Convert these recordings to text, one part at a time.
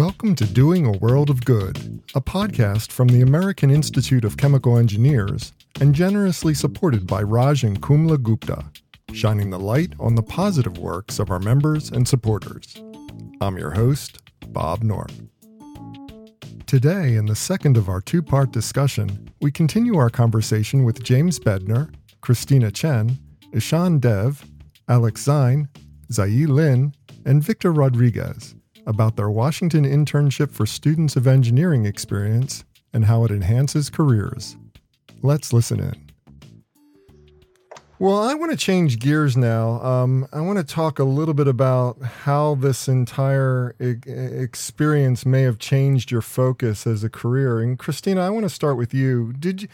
Welcome to Doing a World of Good, a podcast from the American Institute of Chemical Engineers and generously supported by Raj and Kamla Gupta, shining the light on the positive works of our members and supporters. I'm your host, Bob North. Today, in the second of our two part discussion, we continue our conversation with James Bedner, Christina Chen, Ishan Dev, Alex Zine, Zai Lin, and Victor Rodriguez about their Washington internship for students of engineering experience and how it enhances careers. Let's listen in. Well, I want to change gears now. Um, I want to talk a little bit about how this entire e- experience may have changed your focus as a career. And Christina, I want to start with you. Did you,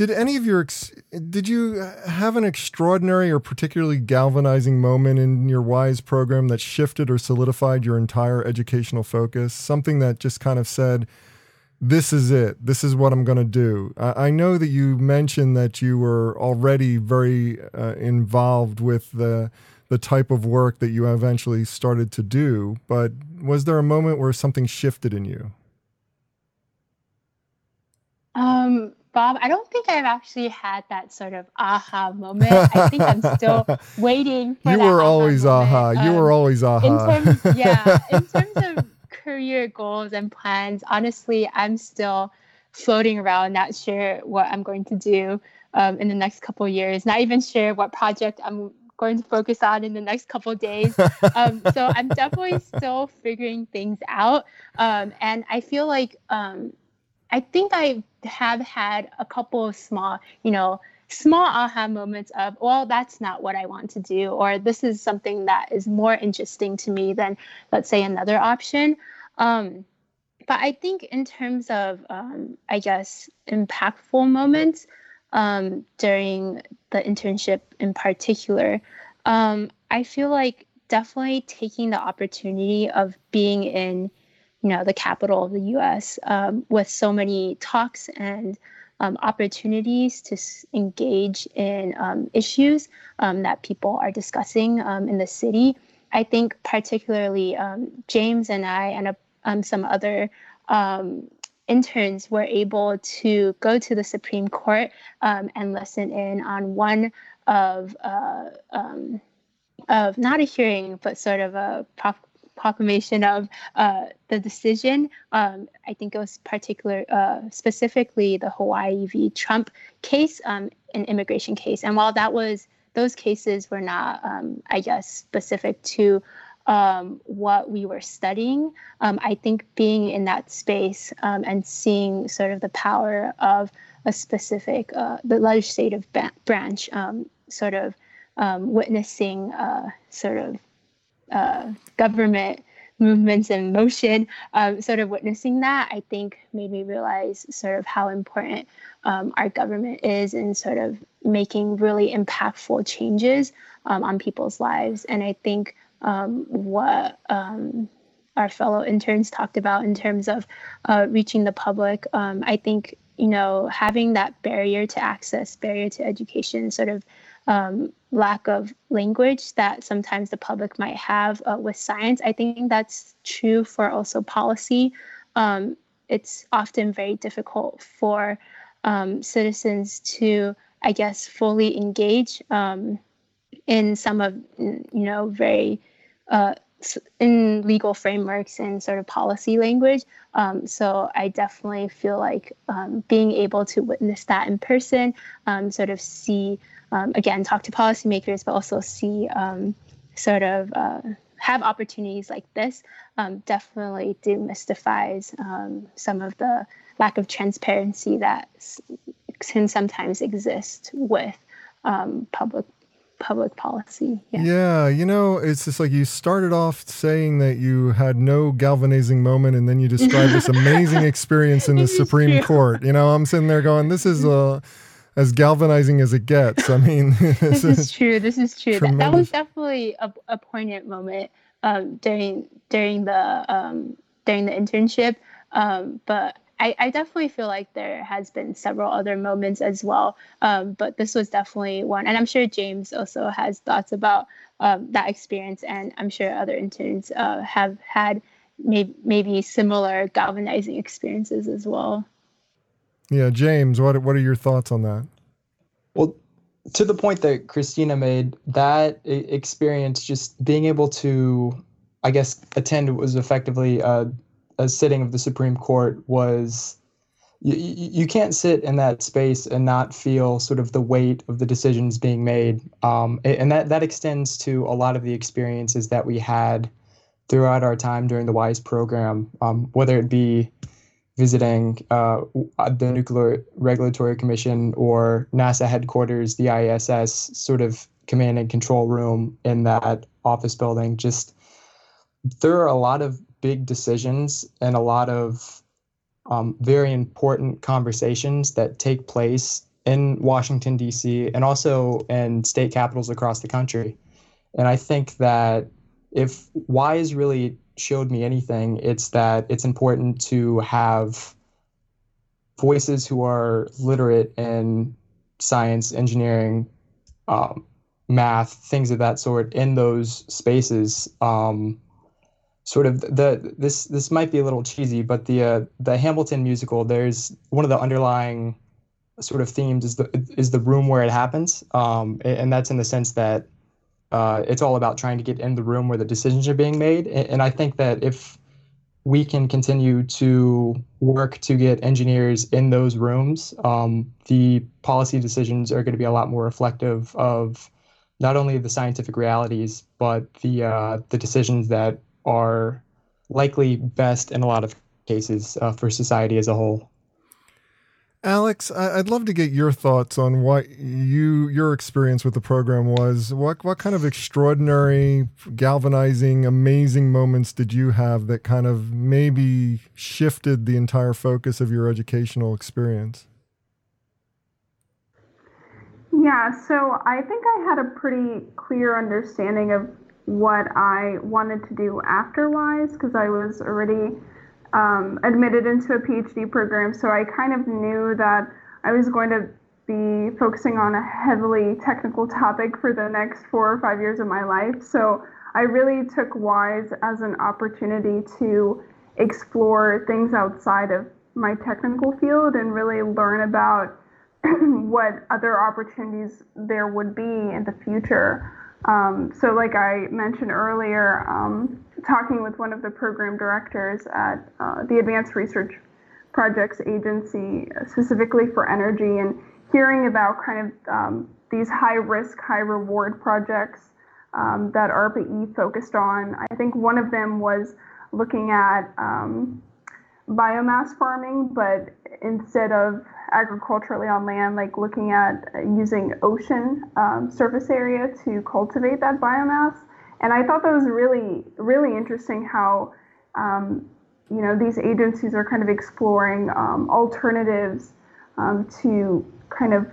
did any of your ex- did you have an extraordinary or particularly galvanizing moment in your WISE program that shifted or solidified your entire educational focus? Something that just kind of said, "This is it. This is what I'm going to do." I-, I, know that you mentioned that you were already very uh, involved with the the type of work that you eventually started to do, but was there a moment where something shifted in you? Um Bob, I don't think I've actually had that sort of aha moment. I think I'm still waiting You were always aha. You um, were always aha. In terms, yeah, in terms of career goals and plans, honestly, I'm still floating around, not sure what I'm going to do um, in the next couple years, not even sure what project I'm going to focus on in the next couple days. Um, so I'm definitely still figuring things out. Um, and I feel like um, I think I have had a couple of small, you know, small aha moments of, well, that's not what I want to do, or this is something that is more interesting to me than, let's say, another option. Um, but I think in terms of, um, I guess, impactful moments um, during the internship in particular, um, I feel like definitely taking the opportunity of being in you know the capital of the U.S. Um, with so many talks and um, opportunities to s- engage in um, issues um, that people are discussing um, in the city. I think particularly um, James and I and uh, some other interns were able to go to the Supreme Court and listen in on one of uh, of not a hearing, but sort of a prof- proclamation of uh, the decision. Um, I think it was particular, uh, specifically the Hawaii v. Trump case, um, an immigration case. And while that was, those cases were not, um, I guess, specific to um, what we were studying. Um, I think being in that space um, and seeing sort of the power of a specific, uh, the legislative ba- branch, sort of witnessing uh, sort of uh, government movements in motion, um, sort of witnessing that, I think made me realize sort of how important um, our government is in sort of making really impactful changes um, on people's lives. And I think um, what um, our fellow interns talked about in terms of uh, reaching the public, um, I think, you know, having that barrier to access, barrier to education sort of um, lack of language that sometimes the public might have uh, with science. I think that's true for also policy. Um, it's often very difficult for um, citizens to, I guess, fully engage um, in some of, you know, very uh, in legal frameworks and sort of policy language. Um, so I definitely feel like um, being able to witness that in person, um, sort of see um, again, talk to policymakers, but also see um, sort of uh, have opportunities like this um, definitely demystifies some of the lack of transparency that can sometimes exist with public public policy. Yeah. yeah, you know, it's just like you started off saying that you had no galvanizing moment, and then you described this amazing experience in the Supreme true. Court. You know, I'm sitting there going, "This is a." as galvanizing as it gets. I mean, this, is true. This is true. That, that, was definitely a, a poignant moment um, during during the um, during the internship. Um, but I, I, definitely feel like there has been several other moments as well. Um, but this was definitely one, and I'm sure James also has thoughts about um, that experience, and I'm sure other interns uh, have had maybe maybe similar galvanizing experiences as well. Yeah, James, what what are your thoughts on that? Well, to the point that Christina made, that experience, just being able to, I guess, attend was effectively a, a sitting of the Supreme Court was. You, you can't sit in that space and not feel sort of the weight of the decisions being made. Um, and that, that extends to a lot of the experiences that we had throughout our time during the WISE program, um, whether it be visiting uh, the Nuclear Regulatory Commission or NASA headquarters, the ISS sort of command and control room in that office building. Just there are a lot of big decisions and a lot of um, very important conversations that take place in Washington, D.C., and also in state capitals across the country. And I think that if WISE really showed me anything, it's that it's important to have voices who are literate in science, engineering, um, math, things of that sort in those spaces. Um, sort of the this this might be a little cheesy, but the uh, the Hamilton musical, there's one of the underlying sort of themes is the is the room where it happens, um, and that's in the sense that uh, it's all about trying to get in the room where the decisions are being made. And, I think that if we can continue to work to get engineers in those rooms, um, the policy decisions are going to be a lot more reflective of not only the scientific realities, but the uh, the decisions that are likely best in a lot of cases uh, for society as a whole. Alex, I'd love to get your thoughts on what you your experience with the program was. What what kind of extraordinary, galvanizing, amazing moments did you have that kind of maybe shifted the entire focus of your educational experience? Yeah, so I think I had a pretty clear understanding of what I wanted to do after WISE because I was already um, admitted into a PhD program, so I kind of knew that I was going to be focusing on a heavily technical topic for the next four or five years of my life. So I really took WISE as an opportunity to explore things outside of my technical field and really learn about what other opportunities there would be in the future. Um, so, like I mentioned earlier, um, talking with one of the program directors at uh, the Advanced Research Projects Agency, specifically for energy, and hearing about kind of um, these high risk, high reward projects um, that ARPA-E focused on. I think one of them was looking at um, biomass farming, but instead of agriculturally on land, like looking at using ocean um, surface area to cultivate that biomass. And I thought that was really, really interesting how, um, you know, these agencies are kind of exploring um, alternatives um, to kind of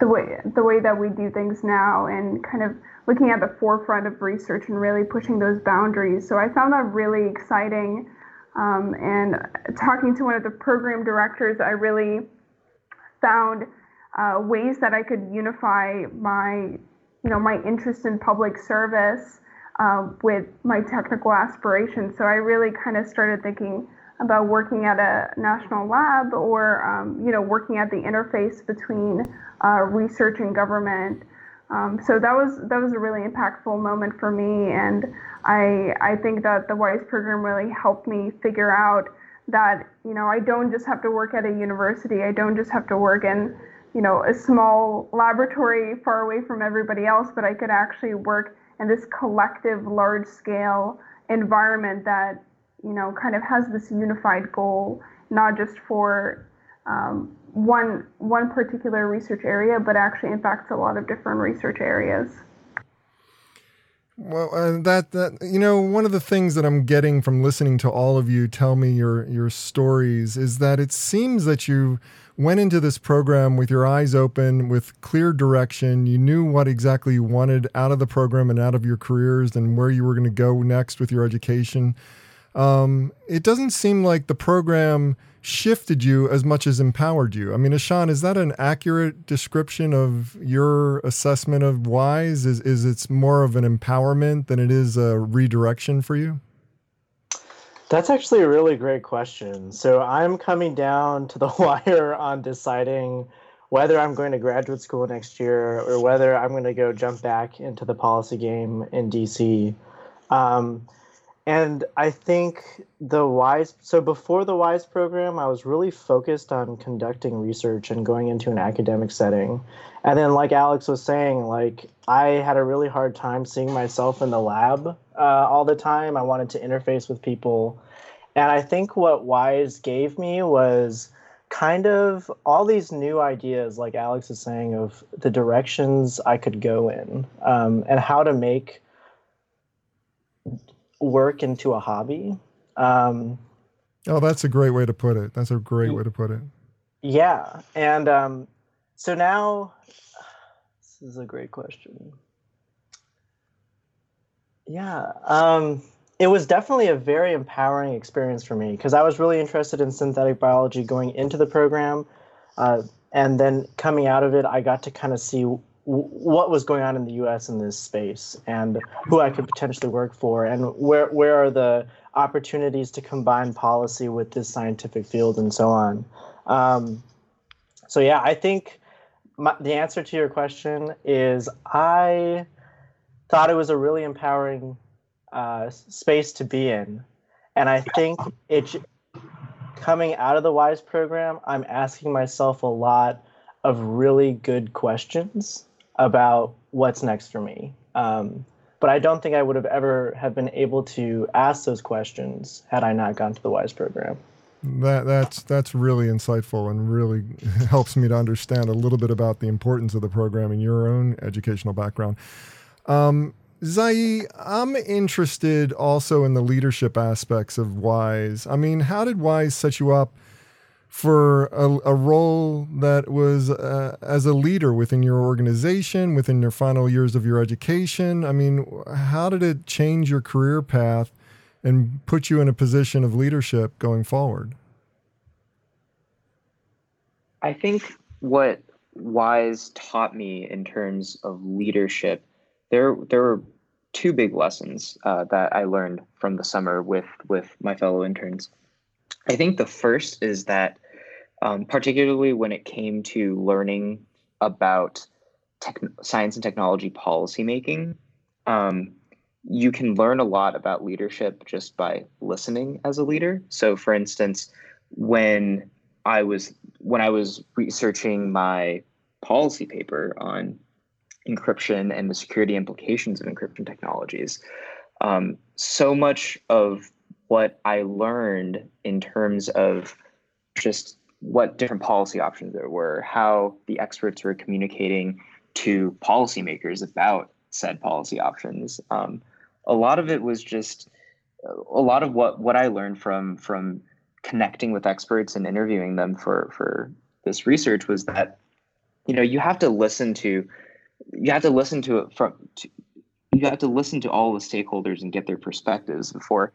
the way the way that we do things now, and kind of looking at the forefront of research and really pushing those boundaries. So I found that really exciting. Um, and talking to one of the program directors, I really found uh, ways that I could unify my, you know, my interest in public service uh, with my technical aspirations. So I really kind of started thinking about working at a national lab or, um, you know, working at the interface between uh, research and government. Um, so that was that was a really impactful moment for me, and I I think that the WISE program really helped me figure out that you know I don't just have to work at a university. I don't just have to work in you know a small laboratory far away from everybody else, but I could actually work in this collective, large scale environment that you know kind of has this unified goal, not just for um, one one particular research area, but actually impacts a lot of different research areas. Well, uh, that that you know, one of the things that I'm getting from listening to all of you tell me your your stories is that it seems that you went into this program with your eyes open, with clear direction. You knew what exactly you wanted out of the program and out of your careers, and where you were going to go next with your education. Um, it doesn't seem like the program shifted you as much as empowered you. I mean, Ishan, is that an accurate description of your assessment of WISE? Is is it's more of an empowerment than it is a redirection for you? That's actually a really great question. So I'm coming down to the wire on deciding whether I'm going to graduate school next year or whether I'm going to go jump back into the policy game in DC. Um, and I think the WISE, so before the WISE program, I was really focused on conducting research and going into an academic setting. And then, like Alex was saying, like I had a really hard time seeing myself in the lab uh, all the time. I wanted to interface with people. And I think what WISE gave me was kind of all these new ideas, like Alex is saying, of the directions I could go in um, and how to make work into a hobby. Um, oh, that's a great way to put it. That's a great way to put it. Yeah. And um, so now, this is a great question. Yeah. Um, it was definitely a very empowering experience for me because I was really interested in synthetic biology going into the program. Uh, and then coming out of it, I got to kind of see what was going on in the US in this space and who I could potentially work for and where, where are the opportunities to combine policy with this scientific field and so on. Um, so, yeah, I think my, the answer to your question is I thought it was a really empowering uh, space to be in. And I think it's coming out of the WISE program, I'm asking myself a lot of really good questions about what's next for me. Um, but I don't think I would have ever have been able to ask those questions had I not gone to the WISE program. That that's that's really insightful and really helps me to understand a little bit about the importance of the program in your own educational background. Um, Zai, I'm interested also in the leadership aspects of Wise. I mean, how did Wise set you up for a, a role that was uh, as a leader within your organization, within your final years of your education? I mean, how did it change your career path and put you in a position of leadership going forward? I think what Wise taught me in terms of leadership there there were two big lessons uh, that I learned from the summer with with my fellow interns. I think the first is that, um, particularly when it came to learning about tech, science and technology policymaking, um, you can learn a lot about leadership just by listening as a leader. So, for instance, when I was when I was researching my policy paper on encryption and the security implications of encryption technologies. Um, so much of what I learned in terms of just what different policy options there were, how the experts were communicating to policymakers about said policy options. Um, a lot of it was just a lot of what what I learned from from connecting with experts and interviewing them for for this research was that you know you have to listen to you have to listen to it from to, you have to listen to all the stakeholders and get their perspectives before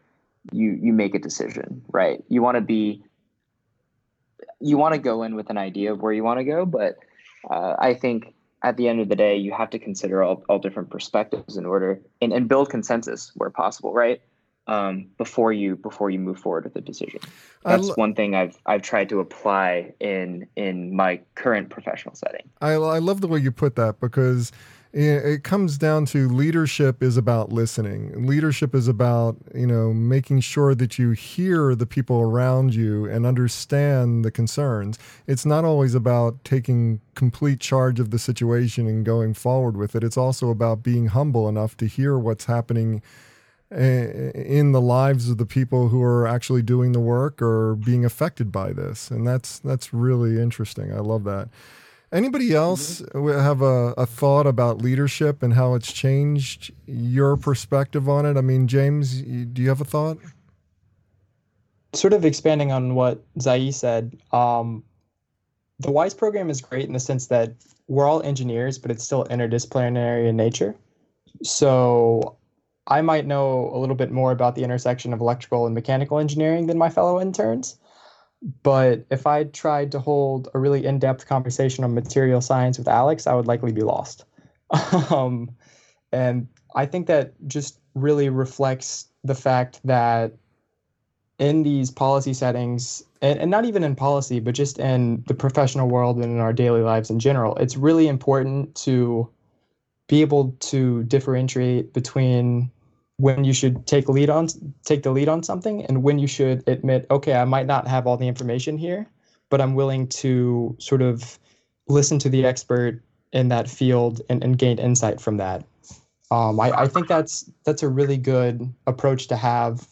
you you make a decision right you want to be you want to go in with an idea of where you want to go but uh, i think at the end of the day you have to consider all, all different perspectives in order and, and build consensus where possible right um, before you before you move forward with a decision. That's lo- one thing I've I've tried to apply in in my current professional setting. I I love the way you put that because it comes down to leadership is about listening. Leadership is about, you know, making sure that you hear the people around you and understand the concerns. It's not always about taking complete charge of the situation and going forward with it. It's also about being humble enough to hear what's happening eh, in the lives of the people who are actually doing the work or being affected by this and that's that's really interesting i love that anybody else have a, a thought about leadership and how it's changed your perspective on it? I mean james do you have a thought? Sort of expanding on what zai said um, the wise program is great in the sense that we're all engineers but it's still interdisciplinary in nature. So I might know a little bit more about the intersection of electrical and mechanical engineering than my fellow interns. But if I tried to hold a really in depth conversation on material science with Alex, I would likely be lost. um, and I think that just really reflects the fact that in these policy settings, and, and not even in policy, but just in the professional world and in our daily lives in general, it's really important to be able to differentiate between when you should take lead on take the lead on something and when you should admit okay i might not have all the information here but i'm willing to sort of listen to the expert in that field and, and gain insight from that. Um, I, I think that's that's a really good approach to have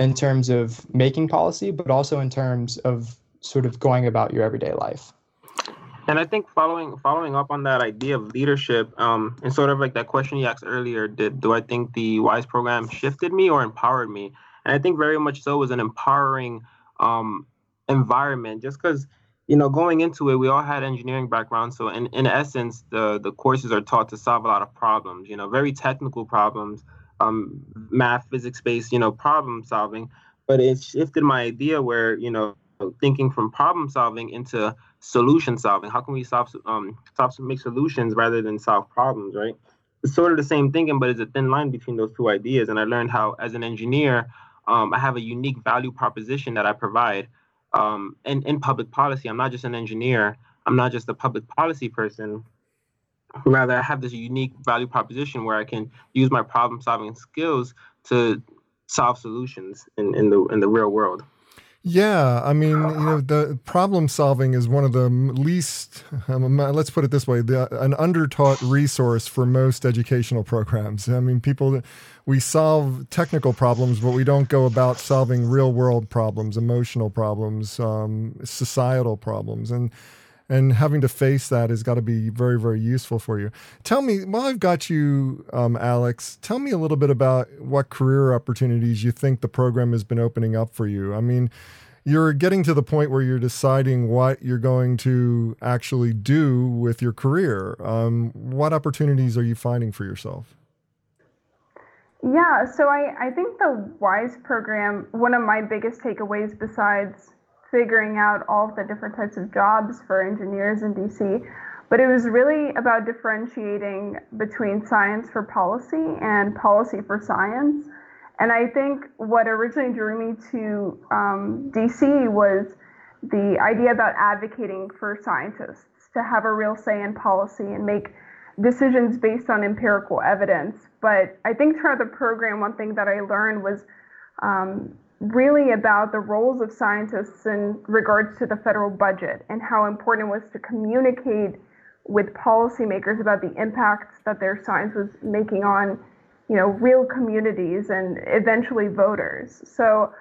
in terms of making policy but also in terms of sort of going about your everyday life and I think following following up on that idea of leadership, um, and sort of like that question you asked earlier, did do I think the WISE program shifted me or empowered me? And I think very much so was an empowering um, environment, just because you know going into it, we all had engineering backgrounds, so in, in essence, the the courses are taught to solve a lot of problems, you know, very technical problems, um, math, physics based, you know, problem solving. But it shifted my idea where you know thinking from problem solving into solution solving. How can we solve um solve make solutions rather than solve problems, right? It's sort of the same thinking, but it's a thin line between those two ideas. And I learned how, as an engineer, um, I have a unique value proposition that I provide. Um, in, in public policy, I'm not just an engineer. I'm not just a public policy person. Rather, I have this unique value proposition where I can use my problem solving skills to solve solutions in, in the in the real world. Yeah, I mean, you know, the problem solving is one of the least. Um, let's put it this way: the, an undertaught resource for most educational programs. I mean, people we solve technical problems, but we don't go about solving real world problems, emotional problems, um, societal problems, and and having to face that has got to be very very useful for you. Tell me while i've got you um, alex tell me a little bit about what career opportunities you think the program has been opening up for you. I mean you're getting to the point where you're deciding what you're going to actually do with your career. Um, what opportunities are you finding for yourself? Yeah, so I, I think the WISE program, one of my biggest takeaways besides figuring out all of the different types of jobs for engineers in DC. But it was really about differentiating between science for policy and policy for science. And I think what originally drew me to um, DC was the idea about advocating for scientists to have a real say in policy and make decisions based on empirical evidence. But I think throughout the program, one thing that I learned was um, really about the roles of scientists in regards to the federal budget and how important it was to communicate with policymakers about the impacts that their science was making on you know real communities and eventually voters. So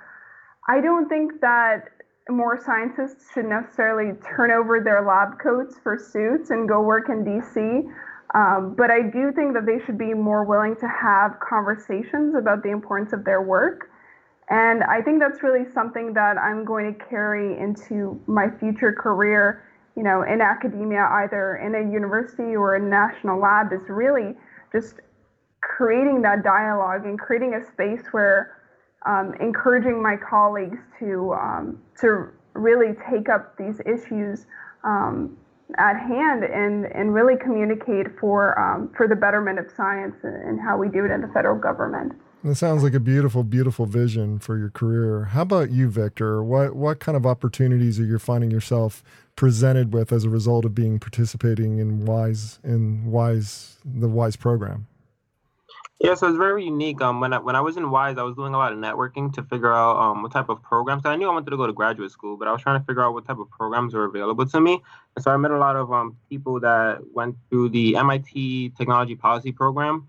i don't think that more scientists should necessarily turn over their lab coats for suits and go work in dc um, but i do think that they should be more willing to have conversations about the importance of their work and I think that's really something that I'm going to carry into my future career, you know, in academia, either in a university or a national lab, is really just creating that dialogue and creating a space where um, encouraging my colleagues to um, to really take up these issues um, at hand and and really communicate for um, for the betterment of science and how we do it in the federal government. That sounds like a beautiful, beautiful vision for your career. How about you, Victor? What what kind of opportunities are you finding yourself presented with as a result of being participating in Wise in Wise the Wise program? Yeah, so it's very unique. Um, when I when I was in Wise, I was doing a lot of networking to figure out um what type of programs. I knew I wanted to go to graduate school, but I was trying to figure out what type of programs were available to me. And so I met a lot of um people that went through the MIT Technology Policy Program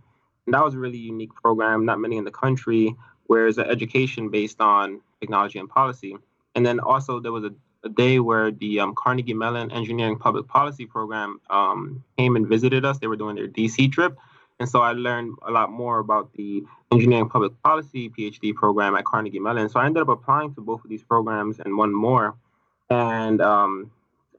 and that was a really unique program, not many in the country, where it's an education based on technology and policy. And then also there was a, a day where the um, Carnegie Mellon Engineering Public Policy Program um, came and visited us. They were doing their DC trip. And so I learned a lot more about the engineering public policy PhD program at Carnegie Mellon. So I ended up applying to both of these programs and one more. And um,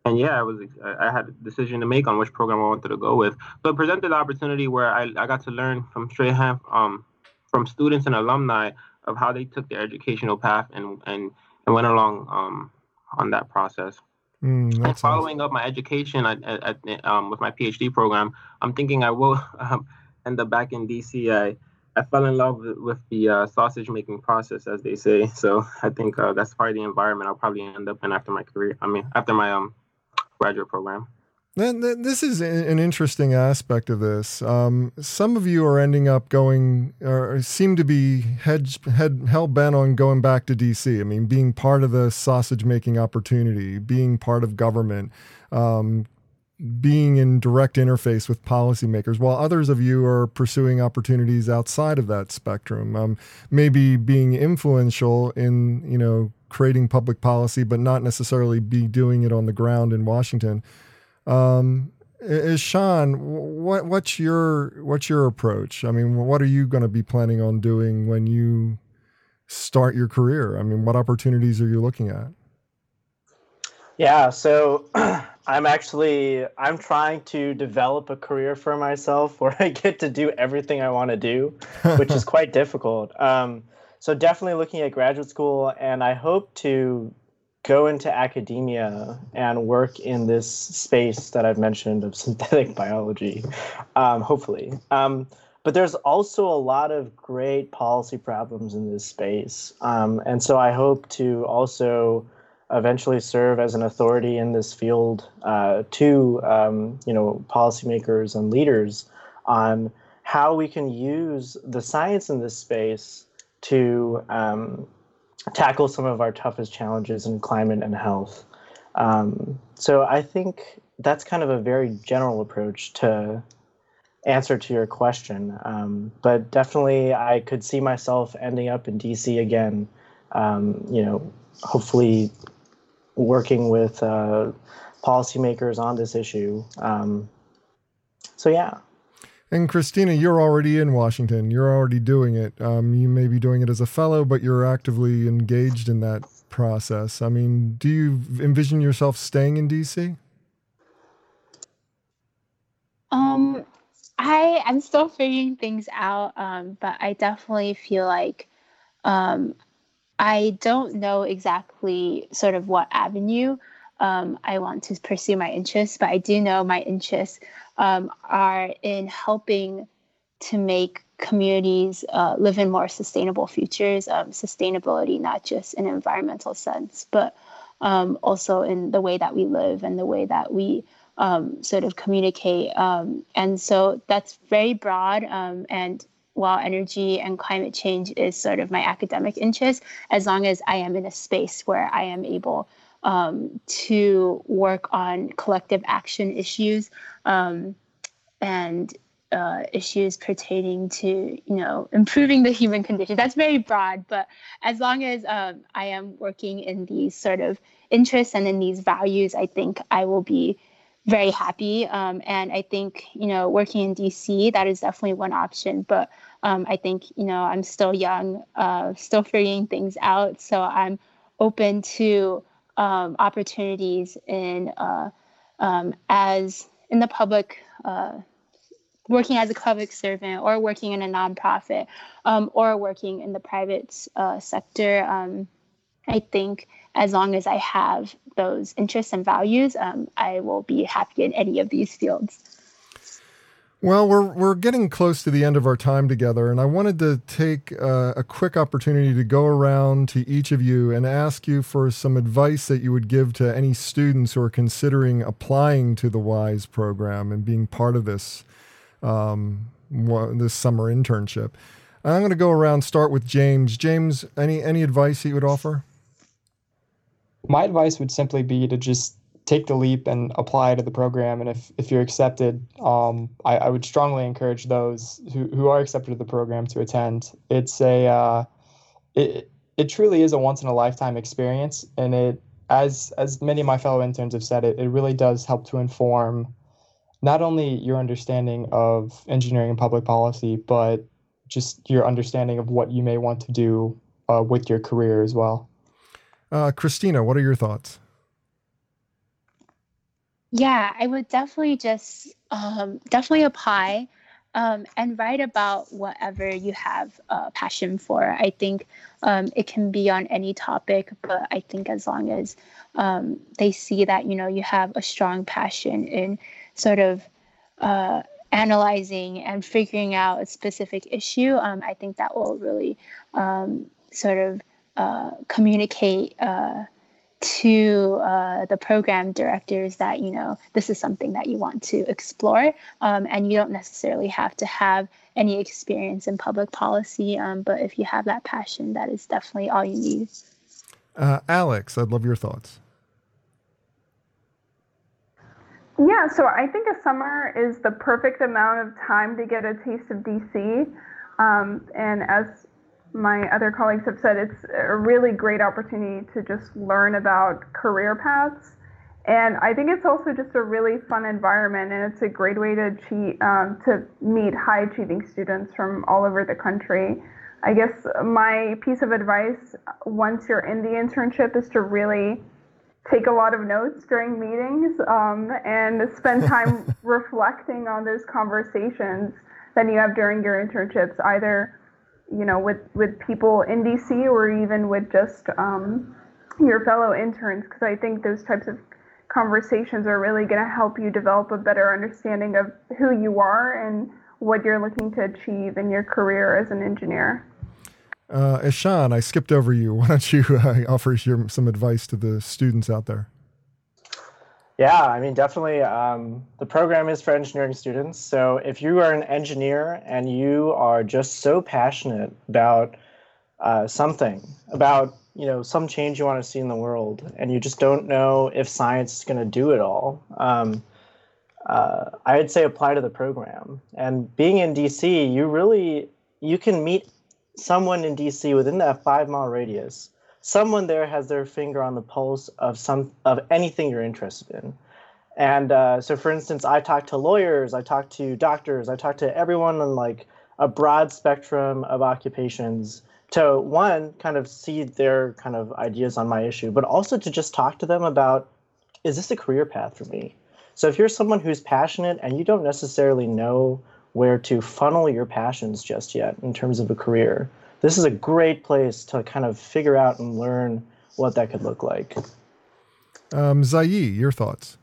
and yeah, I was I had a decision to make on which program I wanted to go with. So it presented the opportunity where I, I got to learn from straight hand um, from students and alumni of how they took their educational path and and, and went along um, on that process. Mm, and following up my education at, um, with my PhD program, I'm thinking I will um, end up back in DC. I I fell in love with the uh, sausage making process, as they say. So I think uh, that's probably the environment I'll probably end up in after my career. I mean, after my um graduate program. Then this is an interesting aspect of this. Um, some of you are ending up going, or seem to be head, hell bent on going back to DC. I mean, being part of the sausage making opportunity, being part of government, um, being in direct interface with policymakers, while others of you are pursuing opportunities outside of that spectrum. Um, maybe being influential in, you know, creating public policy, but not necessarily be doing it on the ground in Washington. Um, Ishan, what what's your what's your approach? I mean, what are you going to be planning on doing when you start your career? I mean, what opportunities are you looking at? Yeah, so I'm actually I'm trying to develop a career for myself where I get to do everything I want to do, which is quite difficult. Um, so definitely looking at graduate school, and I hope to go into academia and work in this space that I've mentioned of synthetic biology, um, hopefully. Um, but there's also a lot of great policy problems in this space, um, and so I hope to also eventually serve as an authority in this field uh, to um, you know policymakers and leaders on how we can use the science in this space to um, tackle some of our toughest challenges in climate and health. Um, so I think that's kind of a very general approach to answer to your question. Um, but definitely, I could see myself ending up in DC again. Um, you know, hopefully working with uh, policymakers on this issue. Um, so yeah. And Christina, you're already in Washington. You're already doing it. Um, you may be doing it as a fellow, but you're actively engaged in that process. I mean, do you envision yourself staying in DC? Um, I am still figuring things out, um, but I definitely feel like um, I don't know exactly sort of what avenue um, I want to pursue my interests, but I do know my interests um, are in helping to make communities uh, live in more sustainable futures. Um, sustainability, not just in environmental sense, but um, also in the way that we live and the way that we um, sort of communicate. Um, and so that's very broad and while energy and climate change is sort of my academic interest, as long as I am in a space where I am able um, to work on collective action issues um, and uh, issues pertaining to you know improving the human condition. That's very broad, but as long as um, I am working in these sort of interests and in these values, I think I will be very happy. Um, and I think, you know, working in DC, that is definitely one option. But um, I think, you know, I'm still young, uh, still figuring things out. So I'm open to um, opportunities in uh, um, as in the public, uh, working as a public servant or working in a nonprofit um, or working in the private uh, sector. Um, I think as long as I have those interests and values, um, I will be happy in any of these fields. Well, we're we're getting close to the end of our time together, and I wanted to take uh, a quick opportunity to go around to each of you and ask you for some advice that you would give to any students who are considering applying to the WISE program and being part of this um, this summer internship. I'm going to go around. Start with James. James, any any advice you would offer? my advice would simply be to just take the leap and apply to the program. And if, if you're accepted, um, I, I, would strongly encourage those who, who are accepted to the program to attend. It's a uh, it, it truly is a once in a lifetime experience, and it as as many of my fellow interns have said, it it really does help to inform not only your understanding of engineering and public policy, but just your understanding of what you may want to do uh, with your career as well. Uh, Christina, what are your thoughts? Yeah, I would definitely just um, definitely apply um, and write about whatever you have a passion for. I think um, it can be on any topic, but I think as long as um, they see that you know you have a strong passion in sort of uh, analyzing and figuring out a specific issue, um, I think that will really um, sort of uh, communicate uh, to uh, the program directors that you know this is something that you want to explore, um, and you don't necessarily have to have any experience in public policy, um, but if you have that passion, that is definitely all you need. Uh, Alex, I'd love your thoughts. Yeah, so I think a summer is the perfect amount of time to get a taste of DC. Um, and as my other colleagues have said, it's a really great opportunity to just learn about career paths. And I think it's also just a really fun environment, and it's a great way to achieve, um, to meet high achieving students from all over the country. I guess my piece of advice once you're in the internship is to really take a lot of notes during meetings um, and spend time reflecting on those conversations that you have during your internships, either you know with with people in DC or even with just um, your fellow interns, because I think those types of conversations are really going to help you develop a better understanding of who you are and what you're looking to achieve in your career as an engineer. Uh, Ishan, I skipped over you. Why don't you uh, offer your, some advice to the students out there? Yeah, I mean, definitely. Um, the program is for engineering students. So if you are an engineer and you are just so passionate about uh, something, about you know some change you want to see in the world, and you just don't know if science is going to do it all, um, uh, I'd say apply to the program. And being in DC, you really you can meet someone in DC within that five mile radius someone there has their finger on the pulse of some of anything you're interested in. And uh, so, for instance, I talk to lawyers, I talk to doctors, I talk to everyone on like a broad spectrum of occupations to one kind of see their kind of ideas on my issue, but also to just talk to them about is this a career path for me? So if you're someone who's passionate and you don't necessarily know where to funnel your passions just yet in terms of a career, this is a great place to kind of figure out and learn what that could look like. Um, Zai, your thoughts?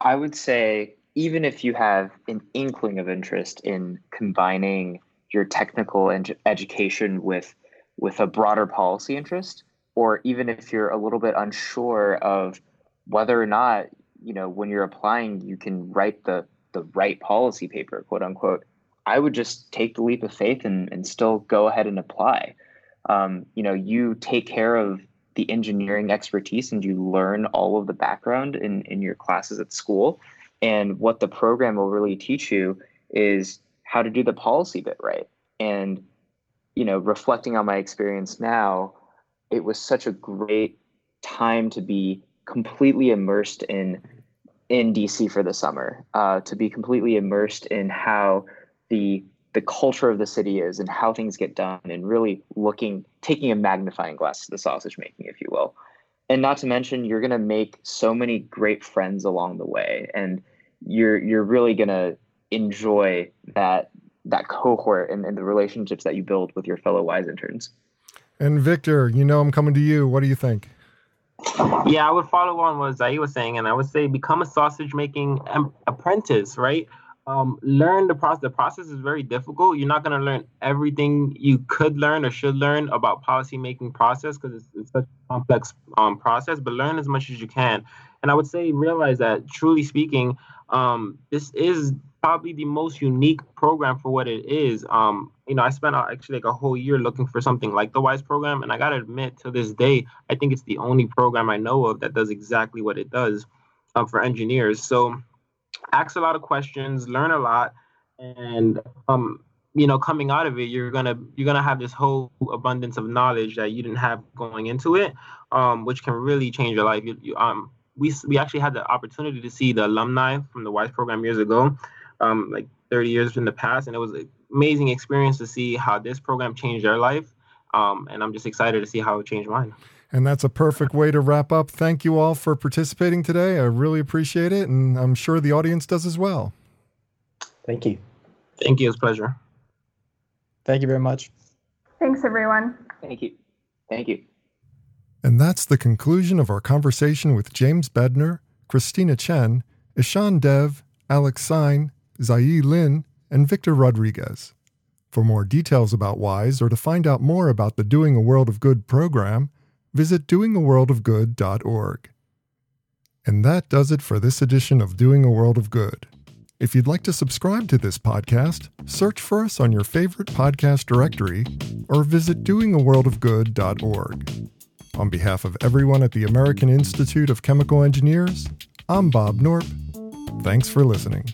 I would say even if you have an inkling of interest in combining your technical ed- education with with a broader policy interest, or even if you're a little bit unsure of whether or not you know when you're applying you can write the the right policy paper, quote unquote. I would just take the leap of faith and, and still go ahead and apply. Um, you know, you take care of the engineering expertise and you learn all of the background in, in your classes at school. And what the program will really teach you is how to do the policy bit right. And, you know, reflecting on my experience now, it was such a great time to be completely immersed in in DC for the summer, uh, to be completely immersed in how the the culture of the city is and how things get done and really looking taking a magnifying glass to the sausage making if you will. And not to mention you're going to make so many great friends along the way and you're you're really going to enjoy that that cohort and, and the relationships that you build with your fellow wise interns. And victor you know i'm coming to you. What do you think? Yeah i would follow on what zai was saying and i would say become a sausage making apprentice right um, learn the process. The process is very difficult. You're not going to learn everything you could learn or should learn about policy making process because it's, it's, such a complex um, process. But learn as much as you can. And I would say realize that, truly speaking, um, this is probably the most unique program for what it is. Um, you know, I spent uh, actually like a whole year looking for something like the WISE program, and I gotta admit, to this day, I think it's the only program I know of that does exactly what it does um, for engineers. So ask a lot of questions, learn a lot, and um, you know, coming out of it, you're gonna you're gonna have this whole abundance of knowledge that you didn't have going into it, um, which can really change your life. You, you, um, we we actually had the opportunity to see the alumni from the WISE program years ago, um, like 30 years in the past, and it was an amazing experience to see how this program changed their life. Um, and I'm just excited to see how it changed mine. And that's a perfect way to wrap up. Thank you all for participating today. I really appreciate it, and I'm sure the audience does as well. Thank you. Thank you. It's a pleasure. Thank you very much. Thanks, everyone. Thank you. Thank you. And that's the conclusion of our conversation with James Bedner, Christina Chen, Ishan Dev, Alex Sine, Zai Lin, and Victor Rodriguez. For more details about WISE or to find out more about the Doing a World of Good program, visit doingaworldofgood.org. And that does it for this edition of Doing a World of Good. If you'd like to subscribe to this podcast, search for us on your favorite podcast directory or visit doingaworldofgood.org. On behalf of everyone at the American Institute of Chemical Engineers, I'm Bob Norp. Thanks for listening.